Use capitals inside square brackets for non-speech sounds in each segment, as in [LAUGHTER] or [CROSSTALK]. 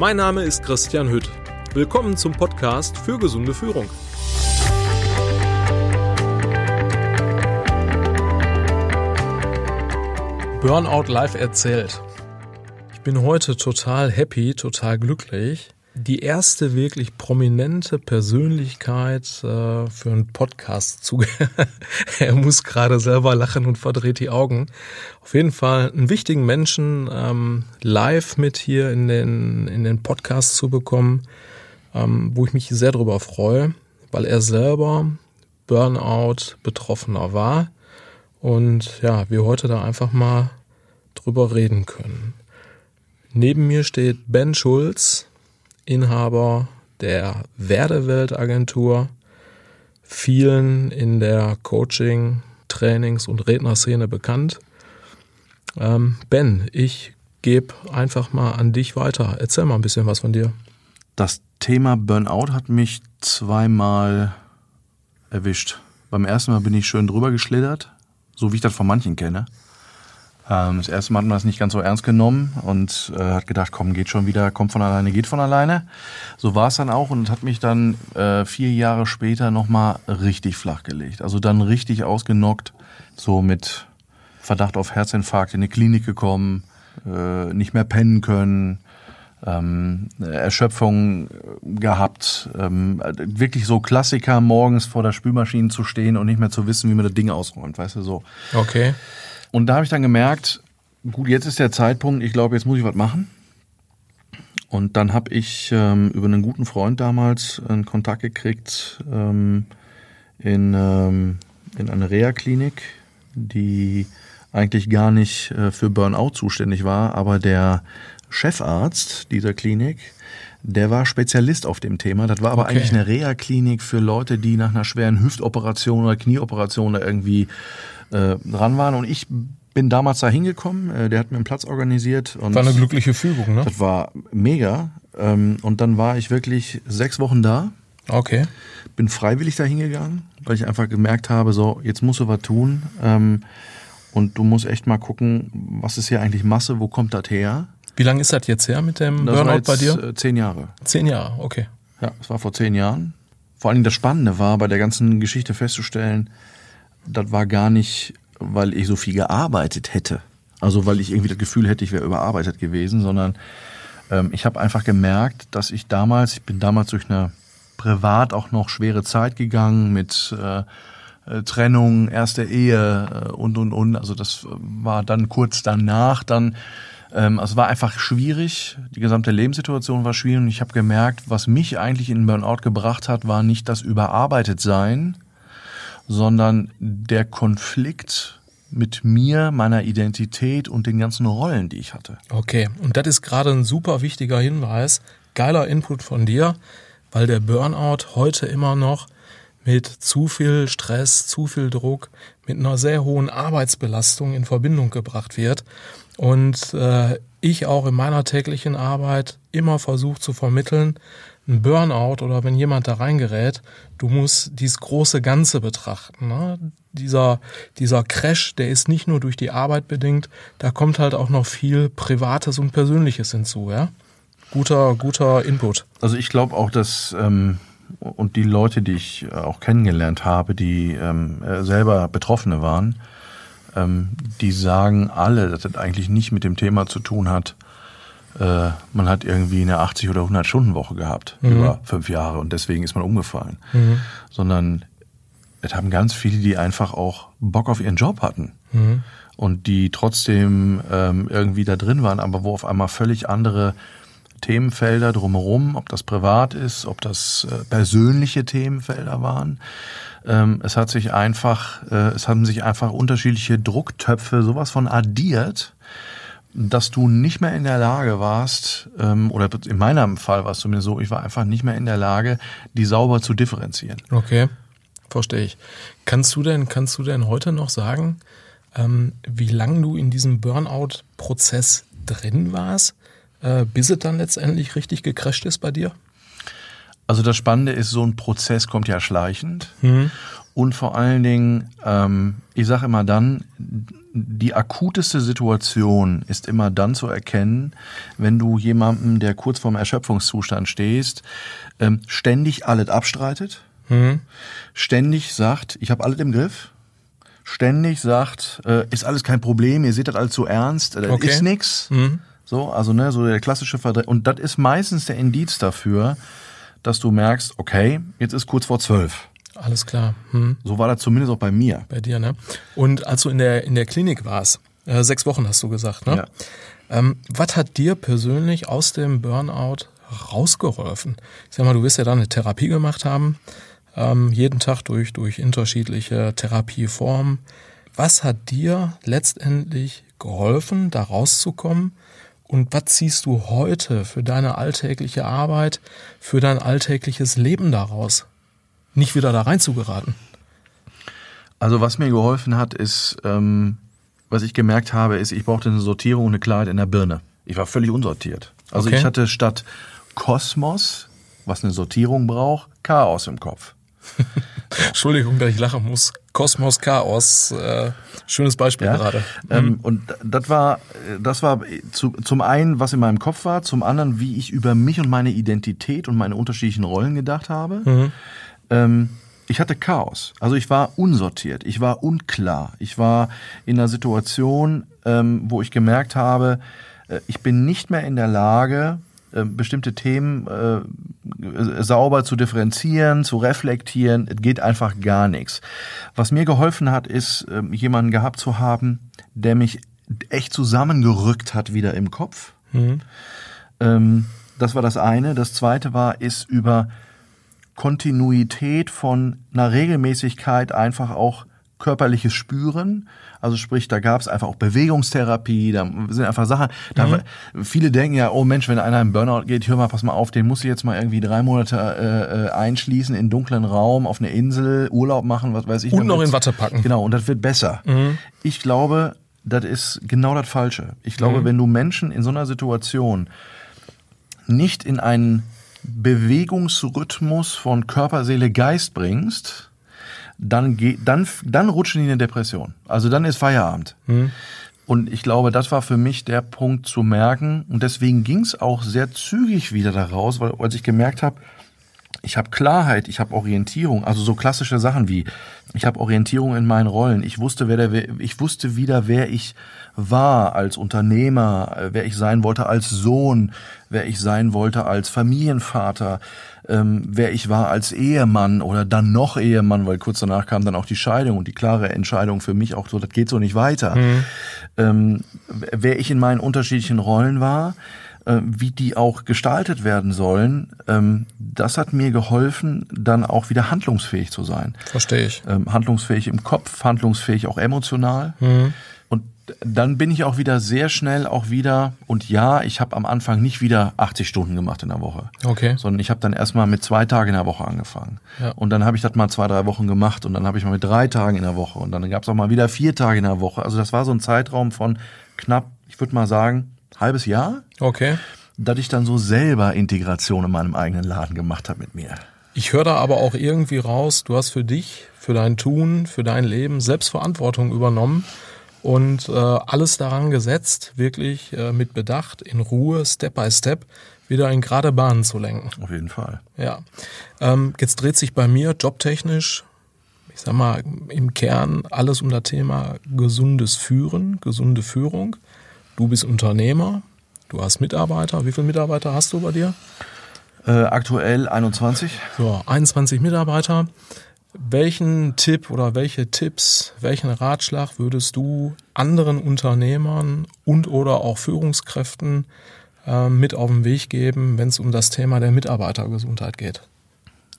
Mein Name ist Christian Hütt. Willkommen zum Podcast für gesunde Führung. Burnout live erzählt. Ich bin heute total happy, total glücklich, die erste wirklich prominente Persönlichkeit äh, für einen Podcast zu. [LAUGHS] er muss gerade selber lachen und verdreht die Augen. Auf jeden Fall einen wichtigen Menschen ähm, live mit hier in den, in den Podcast zu bekommen, ähm, wo ich mich sehr darüber freue, weil er selber Burnout Betroffener war und ja, wir heute da einfach mal drüber reden können. Neben mir steht Ben Schulz, Inhaber der Werdewelt-Agentur, vielen in der Coaching, Trainings- und Rednerszene bekannt. Ähm, ben, ich gebe einfach mal an dich weiter. Erzähl mal ein bisschen was von dir. Das Thema Burnout hat mich zweimal erwischt. Beim ersten Mal bin ich schön drüber geschlittert, so wie ich das von manchen kenne. Ähm, das erste Mal hat man das nicht ganz so ernst genommen und äh, hat gedacht, komm, geht schon wieder, kommt von alleine, geht von alleine. So war es dann auch und hat mich dann äh, vier Jahre später nochmal richtig flach gelegt. Also dann richtig ausgenockt, so mit Verdacht auf Herzinfarkt in die Klinik gekommen, äh, nicht mehr pennen können, ähm, Erschöpfung gehabt, ähm, wirklich so Klassiker, morgens vor der Spülmaschine zu stehen und nicht mehr zu wissen, wie man das Ding ausräumt, weißt du so. Okay. Und da habe ich dann gemerkt, gut, jetzt ist der Zeitpunkt, ich glaube, jetzt muss ich was machen. Und dann habe ich ähm, über einen guten Freund damals einen Kontakt gekriegt ähm, in, ähm, in eine Reha-Klinik, die eigentlich gar nicht äh, für Burnout zuständig war, aber der Chefarzt dieser Klinik, der war Spezialist auf dem Thema. Das war aber Okay. eigentlich eine Reha-Klinik für Leute, die nach einer schweren Hüftoperation oder Knieoperation da irgendwie äh, dran waren. Und ich bin damals da hingekommen. Äh, der hat mir einen Platz organisiert. Und War eine glückliche Fügung, ne? das war mega. Ähm, und dann war ich wirklich sechs Wochen da. Okay. Bin freiwillig da hingegangen, weil ich einfach gemerkt habe, so, jetzt musst du was tun. Ähm, und du musst echt mal gucken, was ist hier eigentlich Masse, wo kommt das her? Wie lange ist das jetzt her mit dem Das Burnout bei dir? äh, zehn Jahre. Zehn Jahre, okay. Ja, das war vor zehn Jahren. Vor allen Dingen das Spannende war, bei der ganzen Geschichte festzustellen, das war gar nicht, weil ich so viel gearbeitet hätte. Also weil ich irgendwie das Gefühl hätte, ich wäre überarbeitet gewesen, sondern ähm, ich habe einfach gemerkt, dass ich damals, ich bin damals durch eine privat auch noch schwere Zeit gegangen mit äh, äh, Trennung, erste Ehe äh, und und und. Also das war dann kurz danach dann. Ähm, also es war einfach schwierig. Die gesamte Lebenssituation war schwierig und ich habe gemerkt, was mich eigentlich in Burnout gebracht hat, war nicht das Überarbeitetsein, sondern der Konflikt mit mir, meiner Identität und den ganzen Rollen, die ich hatte. Okay, und das ist gerade ein super wichtiger Hinweis, geiler Input von dir, weil der Burnout heute immer noch mit zu viel Stress, zu viel Druck, mit einer sehr hohen Arbeitsbelastung in Verbindung gebracht wird. Und äh, ich auch in meiner täglichen Arbeit immer versuche zu vermitteln, ein Burnout oder wenn jemand da reingerät, du musst dieses große Ganze betrachten. Ne? Dieser, dieser Crash, der ist nicht nur durch die Arbeit bedingt, da kommt halt auch noch viel Privates und Persönliches hinzu. Ja? Guter, guter Input. Also ich glaube auch, dass ähm, und die Leute, die ich auch kennengelernt habe, die ähm, äh, selber Betroffene waren, die sagen alle, dass das eigentlich nicht mit dem Thema zu tun hat, äh, man hat irgendwie eine 80 oder 100 Stunden Woche gehabt über fünf Jahre und deswegen ist man umgefallen, sondern es haben ganz viele, die einfach auch Bock auf ihren Job hatten. Und die trotzdem ähm, irgendwie da drin waren, aber wo auf einmal völlig andere Themenfelder drumherum, ob das privat ist, ob das äh, persönliche Themenfelder waren. Ähm, es hat sich einfach, äh, es haben sich einfach unterschiedliche Drucktöpfe sowas von addiert, dass du nicht mehr in der Lage warst, ähm, oder in meinem Fall war es zumindest so, ich war einfach nicht mehr in der Lage, die sauber zu differenzieren. Okay, verstehe ich. Kannst du denn, kannst du denn heute noch sagen, ähm, wie lange du in diesem Burnout-Prozess drin warst, äh, bis es dann letztendlich richtig gecrasht ist bei dir? Also das Spannende ist, so ein Prozess kommt ja schleichend. Mhm. Und vor allen Dingen, ähm, ich sage immer dann, die akuteste Situation ist immer dann zu erkennen, wenn du jemandem, der kurz vorm Erschöpfungszustand stehst, ähm, ständig alles abstreitet, mhm. ständig sagt, ich habe alles im Griff, ständig sagt, äh, ist alles kein Problem, ihr seht das alles zu ernst, das okay. ist nix. Mhm. So, also ne, so der klassische Verdreh Und das ist meistens der Indiz dafür, dass du merkst, okay, jetzt ist kurz vor zwölf. Alles klar. Hm. So war das zumindest auch bei mir. Bei dir, ne? Und als du in der, in der Klinik warst, äh, sechs Wochen hast du gesagt, ne? Ja. Ähm, was hat dir persönlich aus dem Burnout rausgeholfen? Ich sag mal, du wirst ja da eine Therapie gemacht haben, ähm, jeden Tag durch, durch unterschiedliche Therapieformen. Was hat dir letztendlich geholfen, da rauszukommen? Und was ziehst du heute für deine alltägliche Arbeit, für dein alltägliches Leben daraus? nicht wieder da rein zu geraten? Also was mir geholfen hat, ist, ähm, was ich gemerkt habe, ist, ich brauchte eine Sortierung und eine Klarheit in der Birne. Ich war völlig unsortiert. Also okay. ich hatte statt Kosmos, was eine Sortierung braucht, Chaos im Kopf. [LAUGHS] Entschuldigung, dass ich lachen muss. Kosmos, Chaos, äh, schönes Beispiel ja, gerade. Ähm, mhm. und das war, das war zu, zum einen, was in meinem Kopf war, zum anderen, wie ich über mich und meine Identität und meine unterschiedlichen Rollen gedacht habe. Mhm ähm, ich hatte Chaos. Also ich war unsortiert, ich war unklar, ich war in einer Situation, ähm, wo ich gemerkt habe, äh, ich bin nicht mehr in der Lage, bestimmte Themen äh, sauber zu differenzieren, zu reflektieren. Es geht einfach gar nichts. Was mir geholfen hat, ist, äh, jemanden gehabt zu haben, der mich echt zusammengerückt hat wieder im Kopf. Mhm. Ähm, das war das eine. Das zweite war, ist über Kontinuität von einer Regelmäßigkeit einfach auch körperliches Spüren. Also sprich, da gab es einfach auch Bewegungstherapie, da sind einfach Sachen. Da, mhm. Viele denken ja, oh Mensch, wenn einer im Burnout geht, hör mal, pass mal auf, den muss ich jetzt mal irgendwie drei Monate äh, äh einschließen in dunklen Raum, auf eine Insel, Urlaub machen, was weiß ich. Und noch in Watte packen. Genau, und das wird besser. Mhm. Ich glaube, das ist genau das Falsche. Ich glaube, mhm. wenn du Menschen in so einer Situation nicht in einen Bewegungsrhythmus von Körper, Seele, Geist bringst, dann, geht, dann, dann rutschen die in eine Depression. Also dann ist Feierabend. Mhm. Und ich glaube, das war für mich der Punkt zu merken. Und deswegen ging es auch sehr zügig wieder daraus, weil als ich gemerkt habe, ich habe Klarheit, ich habe Orientierung, also so klassische Sachen wie ich habe Orientierung in meinen Rollen. Ich wusste, wer der, ich wusste wieder, wer ich war als Unternehmer, wer ich sein wollte als Sohn, wer ich sein wollte als Familienvater, ähm, wer ich war als Ehemann oder dann noch Ehemann, weil kurz danach kam dann auch die Scheidung und die klare Entscheidung für mich auch so, das geht so nicht weiter. Mhm. Ähm, wer ich in meinen unterschiedlichen Rollen war, äh, wie die auch gestaltet werden sollen, ähm, das hat mir geholfen, dann auch wieder handlungsfähig zu sein. Verstehe ich. Ähm, handlungsfähig im Kopf, handlungsfähig auch emotional. Mhm. Und dann bin ich auch wieder sehr schnell auch wieder, und ja, ich habe am Anfang nicht wieder 80 Stunden gemacht in der Woche. Okay. Sondern ich habe dann erstmal mit zwei Tagen in der Woche angefangen. Ja. Und dann habe ich das mal zwei, drei Wochen gemacht und dann habe ich mal mit drei Tagen in der Woche und dann gab es auch mal wieder vier Tage in der Woche. Also das war so ein Zeitraum von knapp, ich würde mal sagen, halbes Jahr. Okay. Dass ich dann so selber Integration in meinem eigenen Laden gemacht habe mit mir. Ich höre da aber auch irgendwie raus, du hast für dich, für dein Tun, für dein Leben Selbstverantwortung übernommen und äh, alles daran gesetzt, wirklich äh, mit Bedacht, in Ruhe, Step by Step, wieder in gerade Bahnen zu lenken. Auf jeden Fall. Ja. Ähm, jetzt dreht sich bei mir jobtechnisch, ich sag mal, im Kern alles um das Thema gesundes Führen, gesunde Führung. Du bist Unternehmer, du hast Mitarbeiter. Wie viele Mitarbeiter hast du bei dir? Äh, aktuell 21. So, 21 Mitarbeiter. Welchen Tipp oder welche Tipps, welchen Ratschlag würdest du anderen Unternehmern und oder auch Führungskräften äh, mit auf den Weg geben, wenn es um das Thema der Mitarbeitergesundheit geht?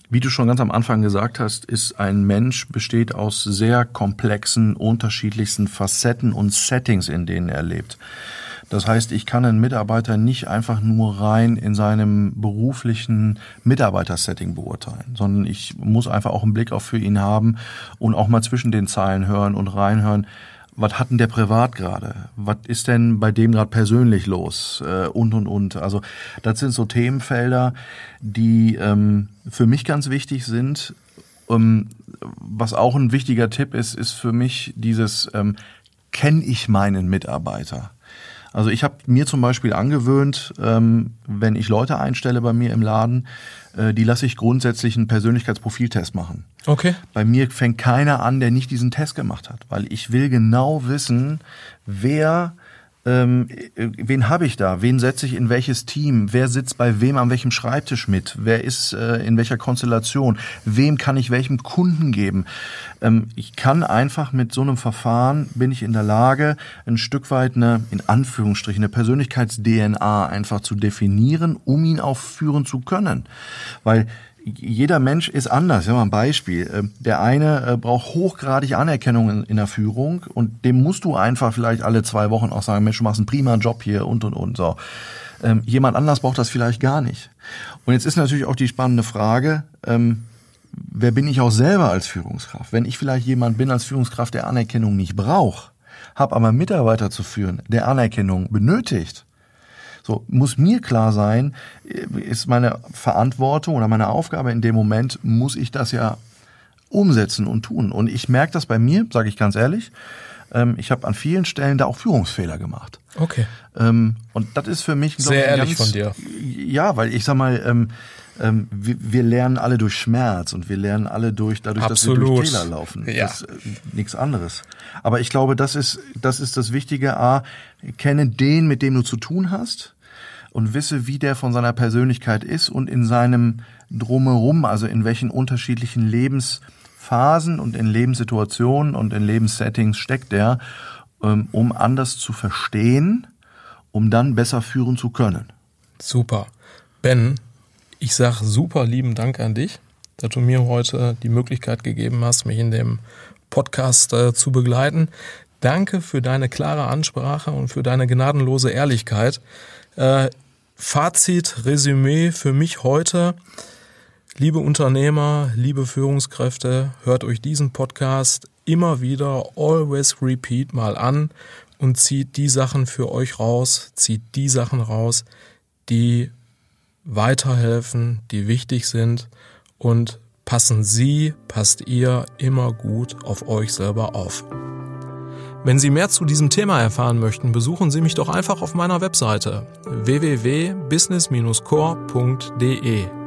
Wie du schon ganz am Anfang gesagt hast, ist ein Mensch besteht aus sehr komplexen, unterschiedlichsten Facetten und Settings, in denen er lebt. Das heißt, ich kann einen Mitarbeiter nicht einfach nur rein in seinem beruflichen Mitarbeitersetting beurteilen, sondern ich muss einfach auch einen Blick auch für ihn haben und auch mal zwischen den Zeilen hören und reinhören, was hat denn der privat gerade? Was ist denn bei dem gerade persönlich los? Äh, und, und, und. Also das sind so Themenfelder, die ähm, für mich ganz wichtig sind. Ähm, was auch ein wichtiger Tipp ist, ist für mich dieses, ähm, kenne ich meinen Mitarbeiter? Also ich habe mir zum Beispiel angewöhnt, ähm, wenn ich Leute einstelle bei mir im Laden, äh, die lasse ich grundsätzlich einen Persönlichkeitsprofiltest machen. Okay. Bei mir fängt keiner an, der nicht diesen Test gemacht hat, weil ich will genau wissen, wer ähm, wen habe ich da? Wen setze ich in welches Team? Wer sitzt bei wem an welchem Schreibtisch mit? Wer ist äh, in welcher Konstellation? Wem kann ich welchem Kunden geben? Ähm, ich kann einfach mit so einem Verfahren, bin ich in der Lage, ein Stück weit eine, in Anführungsstrichen, eine Persönlichkeits-DNA einfach zu definieren, um ihn auch führen zu können. Weil jeder Mensch ist anders. Ja, mal ein Beispiel. Ähm, der eine äh, braucht hochgradig Anerkennung in, der Führung und dem musst du einfach vielleicht alle zwei Wochen auch sagen, Mensch, du machst einen prima Job hier und und und so. Ähm, jemand anders braucht das vielleicht gar nicht. Und jetzt ist natürlich auch die spannende Frage, ähm, wer bin ich auch selber als Führungskraft? Wenn ich vielleicht jemand bin als Führungskraft, der Anerkennung nicht braucht, habe aber Mitarbeiter zu führen, der Anerkennung benötigt, so, muss mir klar sein, ist meine Verantwortung oder meine Aufgabe in dem Moment, muss ich das ja umsetzen und tun. Und ich merke das bei mir, sage ich ganz ehrlich, ähm, ich habe an vielen Stellen da auch Führungsfehler gemacht. Okay. Ähm, und das ist für mich sehr ehrlich ganz, von dir. Ja, weil ich sag mal, ähm, wir, wir, lernen alle durch Schmerz und wir lernen alle durch dadurch, Absolut. dass wir durch Täler laufen. Ja. Das, äh, nichts anderes. Aber ich glaube, das ist das ist das Wichtige. A, kenne den, mit dem du zu tun hast und wisse, wie der von seiner Persönlichkeit ist und in seinem drumherum, also in welchen unterschiedlichen Lebensphasen und in Lebenssituationen und in Lebenssettings steckt er, ähm, um anders zu verstehen, um dann besser führen zu können. Super. Ben, ich sag super lieben Dank an dich, dass du mir heute die Möglichkeit gegeben hast, mich in dem Podcast äh, zu begleiten. Danke für deine klare Ansprache und für deine gnadenlose Ehrlichkeit. Äh, Fazit, Resümee für mich heute. Liebe Unternehmer, liebe Führungskräfte, hört euch diesen Podcast immer wieder, always repeat mal an und zieht die Sachen für euch raus, zieht die Sachen raus, die weiterhelfen, die wichtig sind und passen Sie, passt ihr immer gut auf euch selber auf. Wenn Sie mehr zu diesem Thema erfahren möchten, besuchen Sie mich doch einfach auf meiner Webseite www.business-core.de.